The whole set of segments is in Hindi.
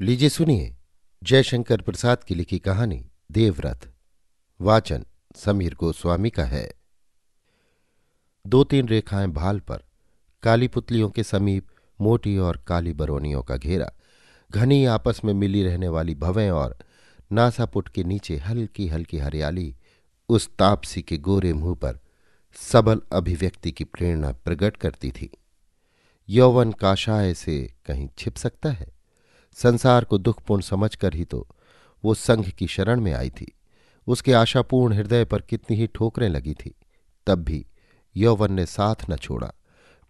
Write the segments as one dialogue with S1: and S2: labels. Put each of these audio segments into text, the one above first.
S1: लीजिए सुनिए जयशंकर प्रसाद की लिखी कहानी देवव्रत। वाचन समीर गोस्वामी का है। दो तीन रेखाएँ भाल पर काली पुतलियों के समीप मोटी और काली बरौनियों का घेरा, घनी आपस में मिली रहने वाली भवें और नासापुट के नीचे हल्की हल्की हरियाली उस तापसी के गोरे मुँह पर सबल अभिव्यक्ति की प्रेरणा प्रकट करती थी। यौवन काशाय से कहीं छिप सकता है? संसार को दुखपूर्ण समझकर ही तो वो संघ की शरण में आई थी। उसके आशापूर्ण हृदय पर कितनी ही ठोकरें लगी थी। तब भी यौवन ने साथ न छोड़ा।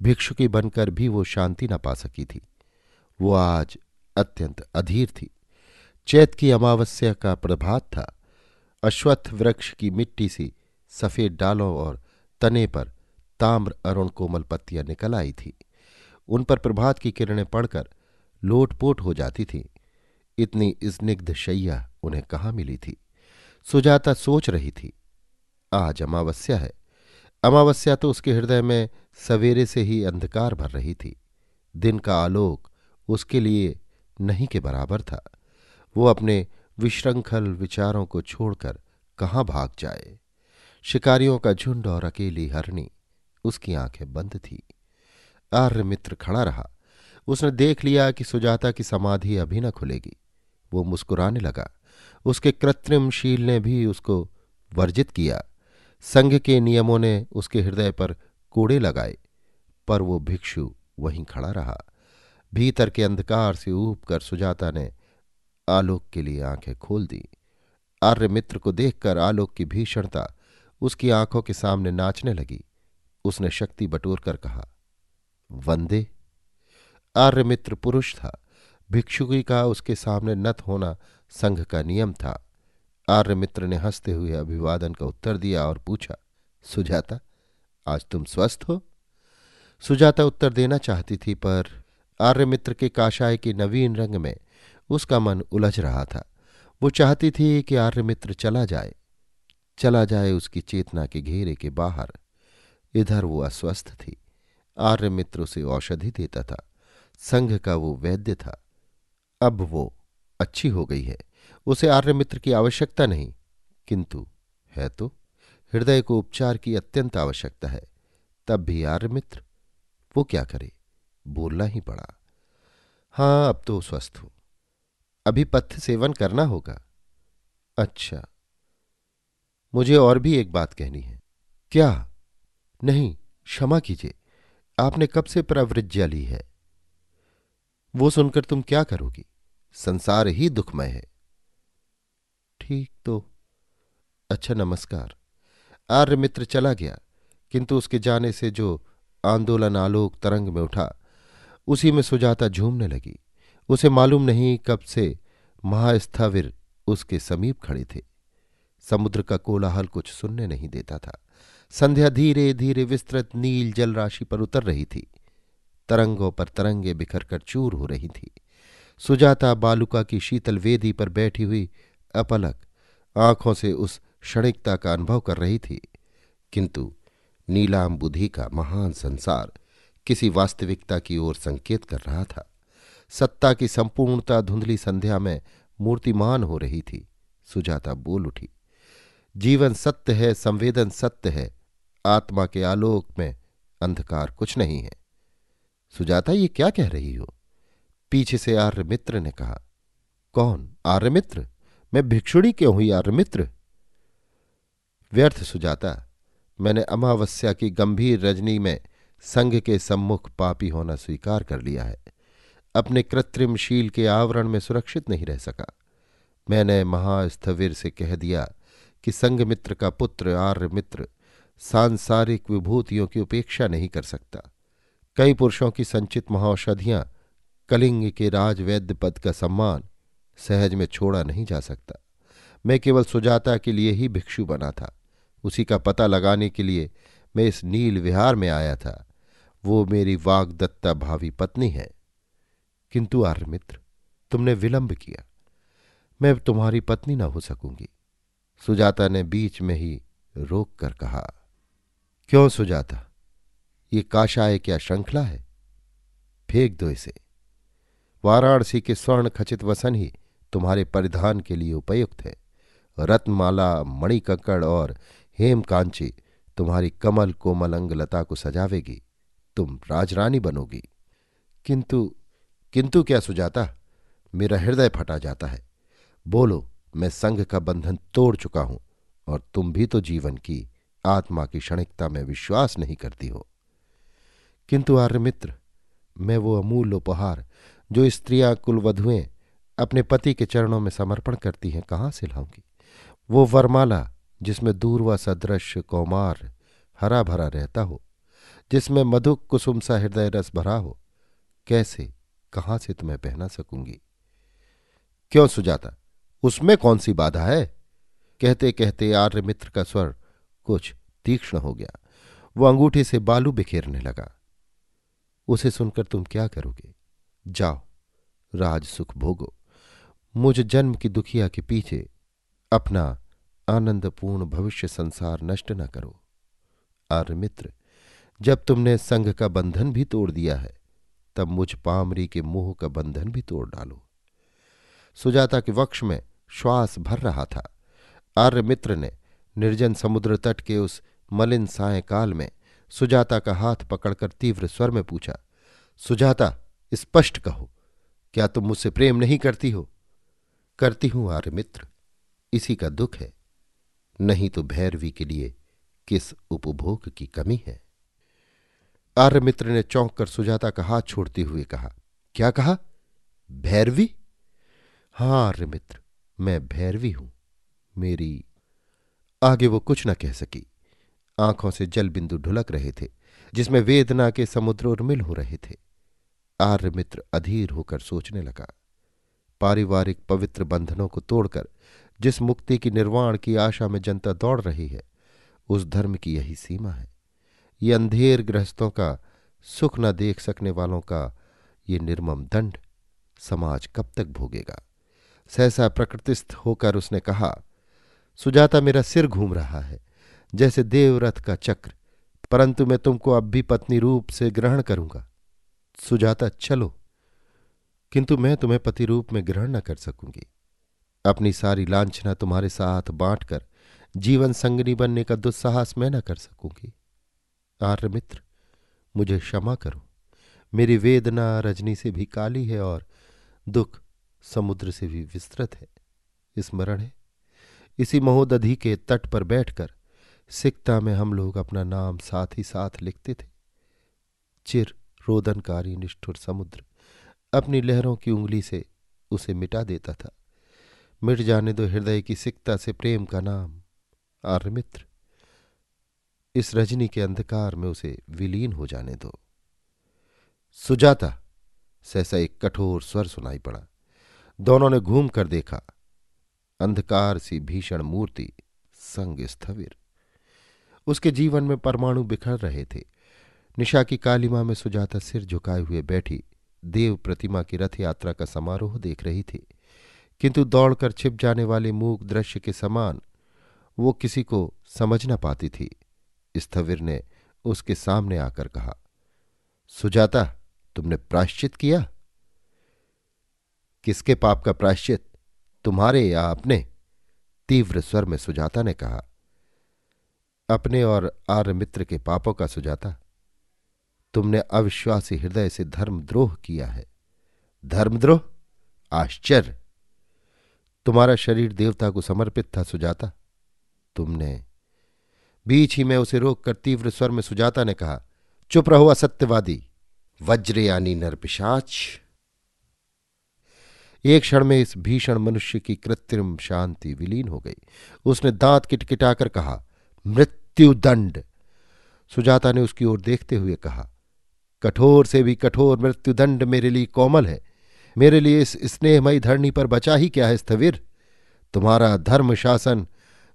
S1: भिक्षुकी बनकर भी वो शांति न पा सकी थी। वो आज अत्यंत अधीर थी। चैत की अमावस्या का प्रभात था। अश्वत्थ वृक्ष की मिट्टी सी सफ़ेद डालों और तने पर ताम्र अरुण कोमल पत्तियाँ निकल आई थी। उन पर प्रभात की किरणें पड़कर लोटपोट हो जाती थी। इतनी स्निग्ध शैया उन्हें कहाँ मिली थी? सुजाता सोच रही थी, आज अमावस्या है। अमावस्या तो उसके हृदय में सवेरे से ही अंधकार भर रही थी। दिन का आलोक उसके लिए नहीं के बराबर था। वो अपने विश्रृंखल विचारों को छोड़कर कहाँ भाग जाए? शिकारियों का झुंड और अकेली हरणी उसकी आँखें बंद थी। आर्य मित्र खड़ा रहा उसने देख लिया कि सुजाता की समाधि अभी न खुलेगी। वो मुस्कुराने लगा। उसके कृत्रिम शील ने भी उसको वर्जित किया। संघ के नियमों ने उसके हृदय पर कोड़े लगाए, पर वो भिक्षु वहीं खड़ा रहा। भीतर के अंधकार से ऊब कर सुजाता ने आलोक के लिए आँखें खोल दी। आर्य मित्र को देखकर आलोक की भीषणता उसकी आँखों के सामने नाचने लगी। उसने शक्ति बटोर कर कहा, वंदे आर्यमित्र पुरुष था। भिक्षुकी का उसके सामने नत होना संघ का नियम था। आर्यमित्र ने हँसते हुए अभिवादन का उत्तर दिया और पूछा, सुजाता, आज तुम स्वस्थ हो? सुजाता उत्तर देना चाहती थी, पर आर्यमित्र के काशाय के नवीन रंग में उसका मन उलझ रहा था। वो चाहती थी कि आर्यमित्र चला जाए। चला जाए उसकी चेतना के घेरे के बाहर। इधर वो अस्वस्थ थी। आर्यमित्र उसे औषधि देता था। संघ का वो वैद्य था। अब वो अच्छी हो गई है। उसे आर्यमित्र की आवश्यकता नहीं। किंतु, है तो हृदय को उपचार की अत्यंत आवश्यकता है। तब भी आर्यमित्र, वो क्या करे? बोलना ही पड़ा। हाँ अब तो स्वस्थ हूँ। अभी पथ्य सेवन करना होगा। अच्छा। मुझे और भी एक बात कहनी है। क्या? नहीं, क्षमा कीजिए। आपने कब से प्रवृज्ञा ली है? वो सुनकर तुम क्या करोगी? संसार ही दुखमय है। ठीक तो। अच्छा नमस्कार। आर्य मित्र चला गया, किंतु उसके जाने से जो आंदोलन आलोक तरंग में उठा, उसी में सुजाता झूमने लगी। उसे मालूम नहीं कब से महास्थाविर उसके समीप खड़े थे। समुद्र का कोलाहल कुछ सुनने नहीं देता था। संध्या धीरे धीरे विस्तृत नील जलराशि पर उतर रही थी। तरंगों पर तरंगे बिखर कर चूर हो रही थी। सुजाता बालुका की शीतल वेदी पर बैठी हुई अपलक आँखों से उस क्षणिकता का अनुभव कर रही थी। किंतु नीलाम बुद्धि का महान संसार किसी वास्तविकता की ओर संकेत कर रहा था। सत्ता की संपूर्णता धुंधली संध्या में मूर्तिमान हो रही थी। सुजाता बोल उठी, जीवन सत्य है, संवेदन सत्य है। आत्मा के आलोक में अंधकार कुछ नहीं है। सुजाता, ये क्या कह रही हो? पीछे से आर्यमित्र ने कहा, कौन? आर्यमित्र? मैं भिक्षुड़ी क्यों हुई आर्यमित्र? व्यर्थ सुजाता, मैंने अमावस्या की गंभीर रजनी में संघ के सम्मुख पापी होना स्वीकार कर लिया है। अपने कृत्रिम शील के आवरण में सुरक्षित नहीं रह सका। मैंने महास्थविर से कह दिया कि संघमित्र का पुत्र आर्यमित्र सांसारिक विभूतियों की उपेक्षा नहीं कर सकता। कई पुरुषों की संचित महौषधियाँ कलिंग के राजवैद्य पद का सम्मान सहज में छोड़ा नहीं जा सकता। मैं केवल सुजाता के लिए ही भिक्षु बना था। उसी का पता लगाने के लिए मैं इस नील विहार में आया था। वो मेरी वागदत्ता भावी पत्नी है। किंतु आर्यमित्र तुमने विलंब किया। मैं तुम्हारी पत्नी न हो सकूँगी। सुजाता ने बीच में ही रोक कर कहा, क्यों सुजाता? ये काशाय क्या श्रृंखला है? फेंक दो इसे। वाराणसी के स्वर्ण खचित वसन ही तुम्हारे परिधान के लिए उपयुक्त है। रत्नमाला मणिककड़ और हेम कांची तुम्हारी कमल कोमल अंगलता को सजावेगी। तुम राजरानी बनोगी। किंतु किंतु क्या सुजाता? मेरा हृदय फटा जाता है। बोलो, मैं संघ का बंधन तोड़ चुका हूँ और तुम भी तो जीवन की आत्मा की क्षणिकता में विश्वास नहीं करती हो। किंतु आर्यमित्र मैं वो अमूल्य उपहार, जो स्त्रियाँ कुलवधुएँ अपने पति के चरणों में समर्पण करती हैं, कहाँ से लाऊँगी? वो वरमाला, जिसमें दूरवा सदृश कौमार हरा भरा रहता हो, जिसमें मधु कुसुम सा हृदय रस भरा हो, कैसे, कहाँ से तुम्हें पहना सकूँगी? क्यों सुजाता, उसमें कौन सी बाधा है? कहते कहते आर्य मित्र का स्वर कुछ तीक्ष्ण हो गया। वो अंगूठे से बालू बिखेरने लगा। उसे सुनकर तुम क्या करोगे? जाओ, राज सुख भोगो। मुझ जन्म की दुखिया के पीछे अपना आनंदपूर्ण भविष्य संसार नष्ट न करो। आर्य मित्र, जब तुमने संघ का बंधन भी तोड़ दिया है, तब मुझ पामरी के मुँह का बंधन भी तोड़ डालो। सुजाता के वक्ष में श्वास भर रहा था। आर्य मित्र ने निर्जन समुद्र तट के उस मलिन सायकाल में सुजाता का हाथ पकड़कर तीव्र स्वर में पूछा, सुजाता, स्पष्ट कहो, क्या तुम मुझसे प्रेम नहीं करती हो? करती हूँ आर्य मित्र, इसी का दुख है। नहीं तो भैरवी के लिए किस उपभोग की कमी है? आर्य मित्र ने चौंक कर सुजाता का हाथ छोड़ते हुए कहा, क्या कहा? भैरवी? हाँ आर्य मित्र, मैं भैरवी हूँ। मेरी, आगे वो कुछ न कह सकी। आँखों से जल बिंदु ढुलक रहे थे, जिसमें वेदना के समुद्र उर्मिल हो रहे थे। आर्य मित्र अधीर होकर सोचने लगा। पारिवारिक पवित्र बंधनों को तोड़कर, जिस मुक्ति की निर्वाण की आशा में जनता दौड़ रही है, उस धर्म की यही सीमा है। ये अंधेर गृहस्थों का, सुख न देख सकने वालों का, ये निर्मम दंड समाज कब तक भोगेगा? सहसा प्रकृतिस्थ होकर उसने कहा, सुजाता मेरा सिर घूम रहा है। जैसे देवरथ का चक्र। परंतु मैं तुमको अब भी पत्नी रूप से ग्रहण करूँगा। सुजाता, चलो। किंतु मैं तुम्हें पति रूप में ग्रहण न कर सकूँगी। अपनी सारी लांछना तुम्हारे साथ बांटकर जीवन संगनी बनने का दुस्साहस मैं न कर सकूँगी। आर्य मित्र, मुझे क्षमा करो। मेरी वेदना रजनी से भी काली है और दुख समुद्र से भी विस्तृत है। स्मरण है। इसी महोदधि के तट पर बैठकर सिकता में हम लोग अपना नाम साथ ही साथ लिखते थे। चिर रोदनकारी निष्ठुर समुद्र अपनी लहरों की उंगली से उसे मिटा देता था। मिट जाने दो हृदय की सिकता से प्रेम का नाम, आर्यमित्र। इस रजनी के अंधकार में उसे विलीन हो जाने दो। सुजाता, सहसा एक कठोर स्वर सुनाई पड़ा। दोनों ने घूम कर देखा। अंधकार सी भीषण मूर्ति संग स्थविर। उसके जीवन में परमाणु बिखर रहे थे। निशा की कालिमा में सुजाता सिर झुकाए हुए बैठी, देव प्रतिमा की रथ यात्रा का समारोह देख रही थी। किंतु दौड़कर छिप जाने वाले मूक दृश्य के समान वो किसी को समझ न पाती थी। स्थविर ने उसके सामने आकर कहा, सुजाता, तुमने प्राश्चित किया? किसके पाप का प्राश्चित तुम्हारे या अपने? तीव्र स्वर में सुजाता ने कहा अपने और आर्य मित्र के पापों का सुजाता। तुमने अविश्वासी हृदय से धर्मद्रोह किया है। धर्मद्रोह? आश्चर्य! तुम्हारा शरीर देवता को समर्पित था सुजाता। तुमने बीच ही में उसे रोक कर तीव्र स्वर में सुजाता ने कहा, चुप रहो, असत्यवादी! वज्र यानी नरपिशाच! एक क्षण में इस भीषण मनुष्य की कृत्रिम शांति विलीन हो गई। उसने दांत किटकिटाकर कहा मृत्युदंड। सुजाता ने उसकी ओर देखते हुए कहा, कठोर से भी कठोर मृत्युदंड मेरे लिए कोमल है। मेरे लिए इस स्नेहमयी धरणी पर बचा ही क्या है, स्थविर? तुम्हारा धर्म शासन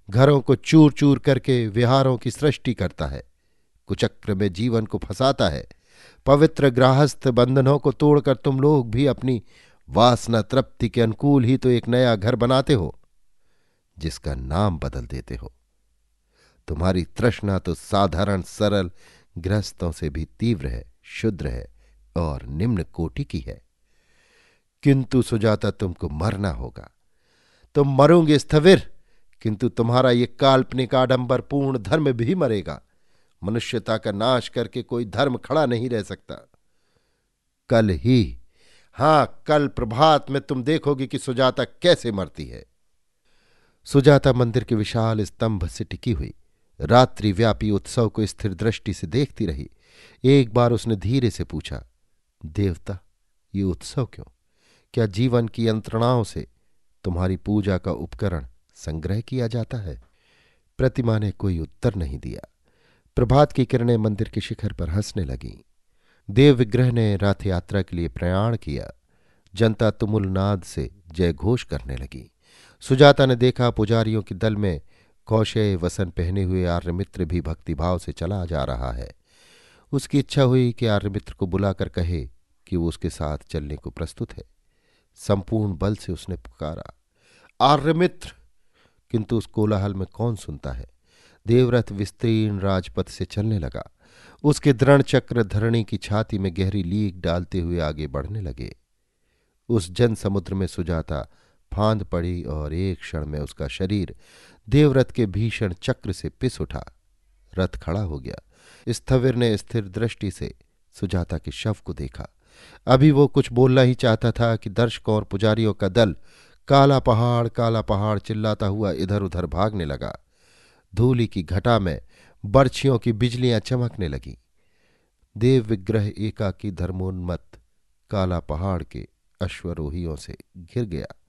S1: घरों को चूर चूर करके विहारों की सृष्टि करता है। कुचक्र में जीवन को फंसाता है। पवित्र ग्राहस्थ बंधनों को तोड़कर तुम लोग भी अपनी वासना तृप्ति के अनुकूल ही तो एक नया घर बनाते हो, जिसका नाम बदल देते हो। तुम्हारी तृष्णा तो साधारण, सरल, गृहस्थों से भी तीव्र है, शुद्र है और निम्न कोटि की है। किंतु सुजाता तुमको मरना होगा। तुम मरोगे स्थविर, किंतु तुम्हारा ये काल्पनिक आडंबर पूर्ण धर्म भी मरेगा। मनुष्यता का नाश करके कोई धर्म खड़ा नहीं रह सकता। कल ही, हाँ, कल प्रभात में तुम देखोगे कि सुजाता कैसे मरती है। सुजाता मंदिर के विशाल स्तंभ से टिकी हुई। रात्रि व्यापी उत्सव को स्थिर दृष्टि से देखती रही। एक बार उसने धीरे से पूछा, देवता, ये उत्सव क्यों? क्या जीवन की यंत्रणाओं से तुम्हारी पूजा का उपकरण संग्रह किया जाता है? प्रतिमा ने कोई उत्तर नहीं दिया। प्रभात की किरणें मंदिर के शिखर पर हंसने लगीं। देव विग्रह ने रथ यात्रा के लिए प्रयाण किया। जनता तुमुल नाद से जय घोष करने लगी। सुजाता ने देखा पुजारियों के दल में कौशय वसन पहने हुए आर्यमित्र भी भक्तिभाव से चला जा रहा है। उसकी इच्छा हुई कि आर्यमित्र को बुलाकर कहे कि वो उसके साथ चलने को प्रस्तुत है। संपूर्ण बल से उसने पुकारा, आर्यमित्र! किंतु उस कोलाहल में कौन सुनता है? देवरथ विस्तीर्ण राजपथ से चलने लगा। उसके दृढ़ चक्र धरणी की छाती में गहरी लीक डालते हुए आगे बढ़ने लगे। उस जन समुद्र में सुजाता फांद पड़ी और एक क्षण में उसका शरीर देवरथ के भीषण चक्र से पिस उठा। रथ खड़ा हो गया। स्थविर ने स्थिर दृष्टि से सुजाता के शव को देखा। अभी वो कुछ बोलना ही चाहता था कि दर्शकों और पुजारियों का दल काला पहाड़ काला पहाड़ चिल्लाता हुआ इधर उधर भागने लगा। धूली की घटा में बर्छियों की बिजलियाँ चमकने लगीं। देव विग्रह एकाकी धर्मोन्मत काला पहाड़ के अश्वरोहियों से घिर गया।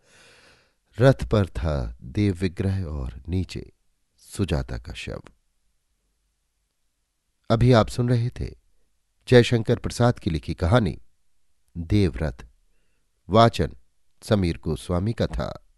S1: रथ पर था देव विग्रह और नीचे सुजाता का शव। अभी आप सुन रहे थे जयशंकर प्रसाद की लिखी कहानी, देवरथ, वाचन समीर गोस्वामी का था।